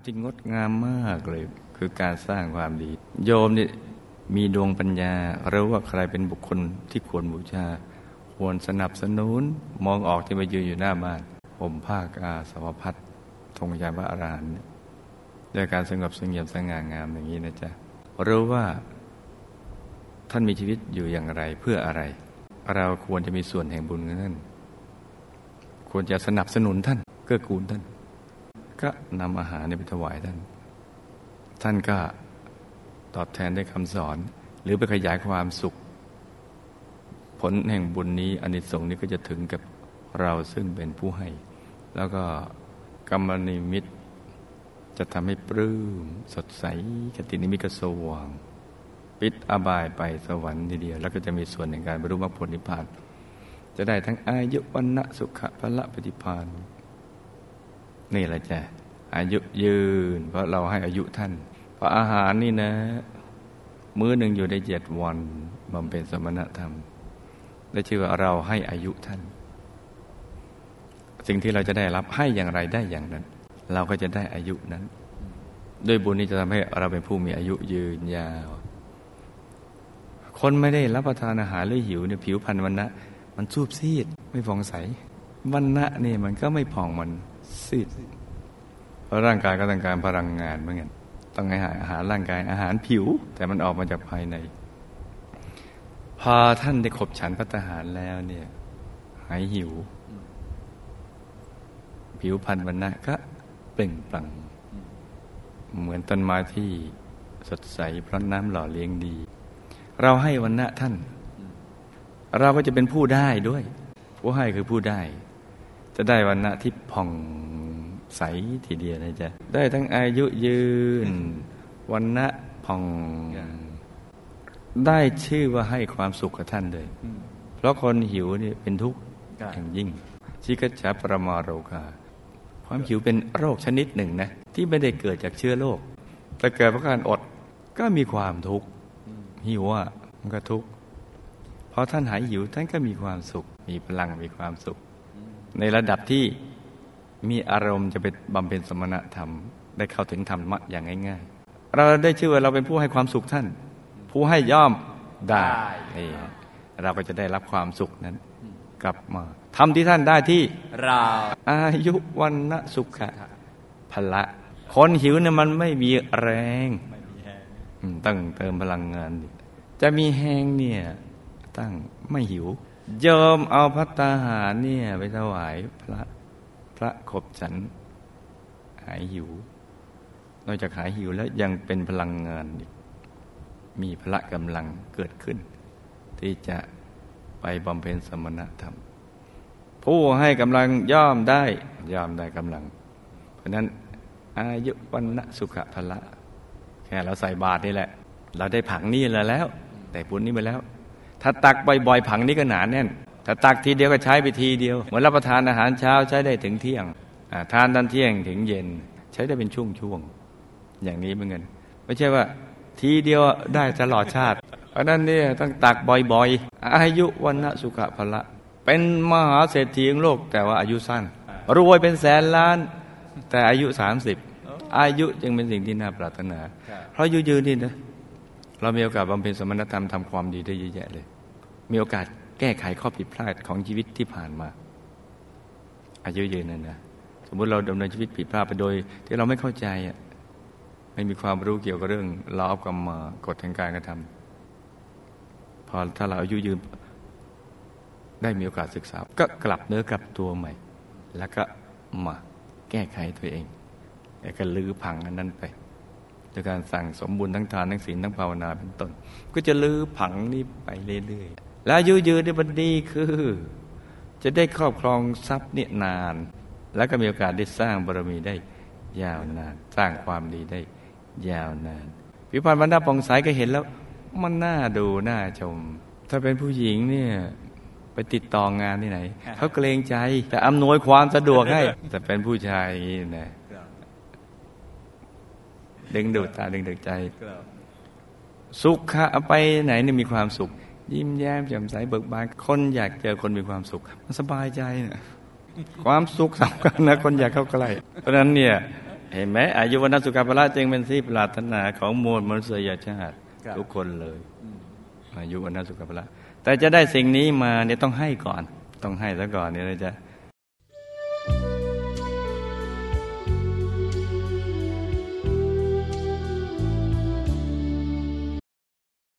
พที่งดงามมากเลย คือการสร้างความดี โยมนี่มีดวงปัญญารู้ว่าใครเป็นบุคคลที่ควรบูชา ควรสนับสนุนมองออกที่มายืนอยู่หน้าบ้านผมภาคอาสวพัฒธงยาพระอารหันต์ด้วยการสงบสงเงียมสง่างามอย่างนี้นะจ๊ะรู้ว่าท่านมีชีวิตอยู่อย่างไรเพื่ออะไร เราควรจะมีส่วนแห่งบุญนั้น ควรจะสนับสนุนท่าน เกื้อกูลท่าน ก็นำอาหารไปถวายท่าน ท่านก็ตอบแทนด้วยคำสอน หรือไปขยายความสุข ผลแห่งบุญนี้อนิสงส์นี้ก็จะถึงกับเราซึ่งเป็นผู้ให้ แล้วก็กรรมนิมิตจะทำให้ปลื้มสดใสกตินิมิตก็สว่าง ปิดอบายไปสวรรค์ทีเดียว แล้วก็จะมีส่วนในการบรรลุมรรคผลนิพพาน จะได้ทั้งอายุวันณะสุขะพละปฏิพานนี่แหละจ้ะ อายุยืน เพราะเราให้อายุท่าน เพราะอาหารนี่นะ มื้อหนึ่งอยู่ได้เจ็ดวันบำเพ็ญสมณธรรม ได้ชื่อว่าเราให้อายุท่าน สิ่งที่เราจะได้รับให้อย่างไรได้อย่างนั้น เราก็จะได้อายุนั้น ด้วยบุญนี้จะทำให้เราเป็นผู้มีอายุยืนยาว คนไม่ได้รับประทานอาหารหรือหิวเนี่ยผิวพรรณวันนะมันซูบซีดไม่ฟองใสวันนะนี่มันก็ไม่ผ่องมันซีด ราะร่างกายก็ต้องการพลังงานเหมือนกันต้องให้อาหารร่างกายอาหารผิว แต่มันออกมาจากภายใน พอท่านได้ขบฉันพัฒหารแล้วเนี่ย หายหิว ผิวพรรณวันนะก็เปล่งปลั่ง เหมือนต้นไม้ที่สดใสเพราะน้ำหล่อเลี้ยงดี เราให้วันนะท่าน เราก็จะเป็นผู้ได้ด้วย ผู้ให้คือผู้ได้ จะได้วันนะที่ผ่อง ใสทีเดียวนะจ๊ะ ได้ทั้งอายุยืน วันนะผ่อง ได้ชื่อว่าให้ความสุขกับท่านเลย เพราะคนหิวนี่เป็นทุกข์อย่างยิ่ง ชิกจัประมาโรคาความหิวเป็นโรคชนิดหนึ่งนะ ที่ไม่ได้เกิดจากเชื้อโรคแต่เกิดเพราะการอดก็มีความทุกข์หิวอะมันก็ทุกข์พอท่านหายหิวท่านก็มีความสุข มีพลังมีความสุข ในระดับที่ มีอารมณ์จะเป็นบำเพ็ญสมณธรรม ได้เข้าถึงธรรมะอย่างง่ายๆ เราได้ชื่อว่าเราเป็นผู้ให้ความสุขท่าน ผู้ให้ย่อมได้นี่เราก็จะได้รับความสุขนั้น กลับมาทำที่ท่านได้ที่เราอายุวันนะสุขะพละคนหิวเนี่ยมันไม่มีแรงอืมต้งเติมพลังงาน จะมีแหงเนี่ย ตั้งไม่หิวยอมเอาพัตตาหารเนี่ย ไปถวายพระ ระขบฉันหายหิว นอกจากหายหิวแล้วยังเป็นพลังงานอีกมีพละกำลังเกิดขึ้น ที่จะไปบำเพ็ญสมณธรรม ผู้ให้กำลังย่อมได้ย่อมได้กำลัง เพราะนั้นอายุวันนะสุขภละ แค่เราใส่บาตรนี่แหละ เราได้ผังนี่แล้วแล้ว แต่บุญนี้ไปแล้ว ถ้าตักบ่อยๆผังนี้ก็หนาแน่น ถ้าตักทีเดียวก็ใช้ไปทีเดียวเหมือนรับประทานอาหารเช้าใช้ได้ถึงเที่ยงทานตอนเที่ยงถึงเย็น ใช้ได้เป็นช่วงๆอย่างนี้เหมือนกันไม่ใช่ว่าทีเดียวได้ตลอดชาติ เพราะนั้นเนี่ยต้องตักบ่อยๆ อายุวันนะสุขภละ เป็นมหาเศรษฐีของโลกแต่ว่าอายุสั้น รวยเป็นแสนล้าน แต่อายุสามสิบอายุจึงเป็นสิ่งที่น่าปรารถนา เพราะอายุยืนนี่นะเรามีโอกาสบำเพ็ญสมณธรรมทำความดีได้เยอะแยะเลย มีโอกาส แก้ไขข้อผิดพลาดของชีวิตที่ผ่านมา อายุยืนนั่นนะสมมติเราดำเนินชีวิตผิดพลาดไปโดย ที่เราไม่เข้าใจอะไม่มีความรู้เกี่ยวกับเรื่องลอบกรรมกฎแห่งการกระทำพอถ้าเราอายุยืนได้มีโอกาสศึกษา ก็กลับเนื้อกลับตัวใหม่ แล้วก็มาแก้ไขตัวเองแล้วก็ลื้อพังอันนั้นไปโดยการสั่งสมบุญทั้งทานทั้งศีลทั้งภาวนาเป็นต้น ก็จะลื้อผังนี้ไปเรื่อยๆ และอายุยืนในบันดีคือ จะได้ครอบครองทรัพย์เนี่ยนาน แล้วก็มีโอกาสได้สร้างบารมีได้ยาวนาน สร้างความดีได้ยาวนานพิพันธ์บรรดาปองสายก็เห็นแล้ว มันน่าดูน่าชม ถ้าเป็นผู้หญิงเนี่ยไปติดต่องานที่ไหนเขาเกรงใจแต่อำนวยความสะดวกให้ แต่เป็นผู้ชายอย่างนี้นะดึงดูดตาดึงดูดใจ สุขะไปไหนเนี่ยมีความสุข ยิ้มแย้มแจ่มใสเบิกบานคนอยากเจอคนมีความสุขมันสบายใจเนี่ยความสุขสำคัญนะคนอยากเข้าใกล้เพราะฉะนั้นเนี่ยเห็นไหมอายุวันสุขภาระจึงเป็นที่ปรารถนาของมวลมนุษยชาติทุกคนเลยอายุวันสุขภาระแต่จะได้สิ่งนี้มาเนี่ยต้องให้ก่อน ต้องให้ซะก่อนเนี่ยเราจะ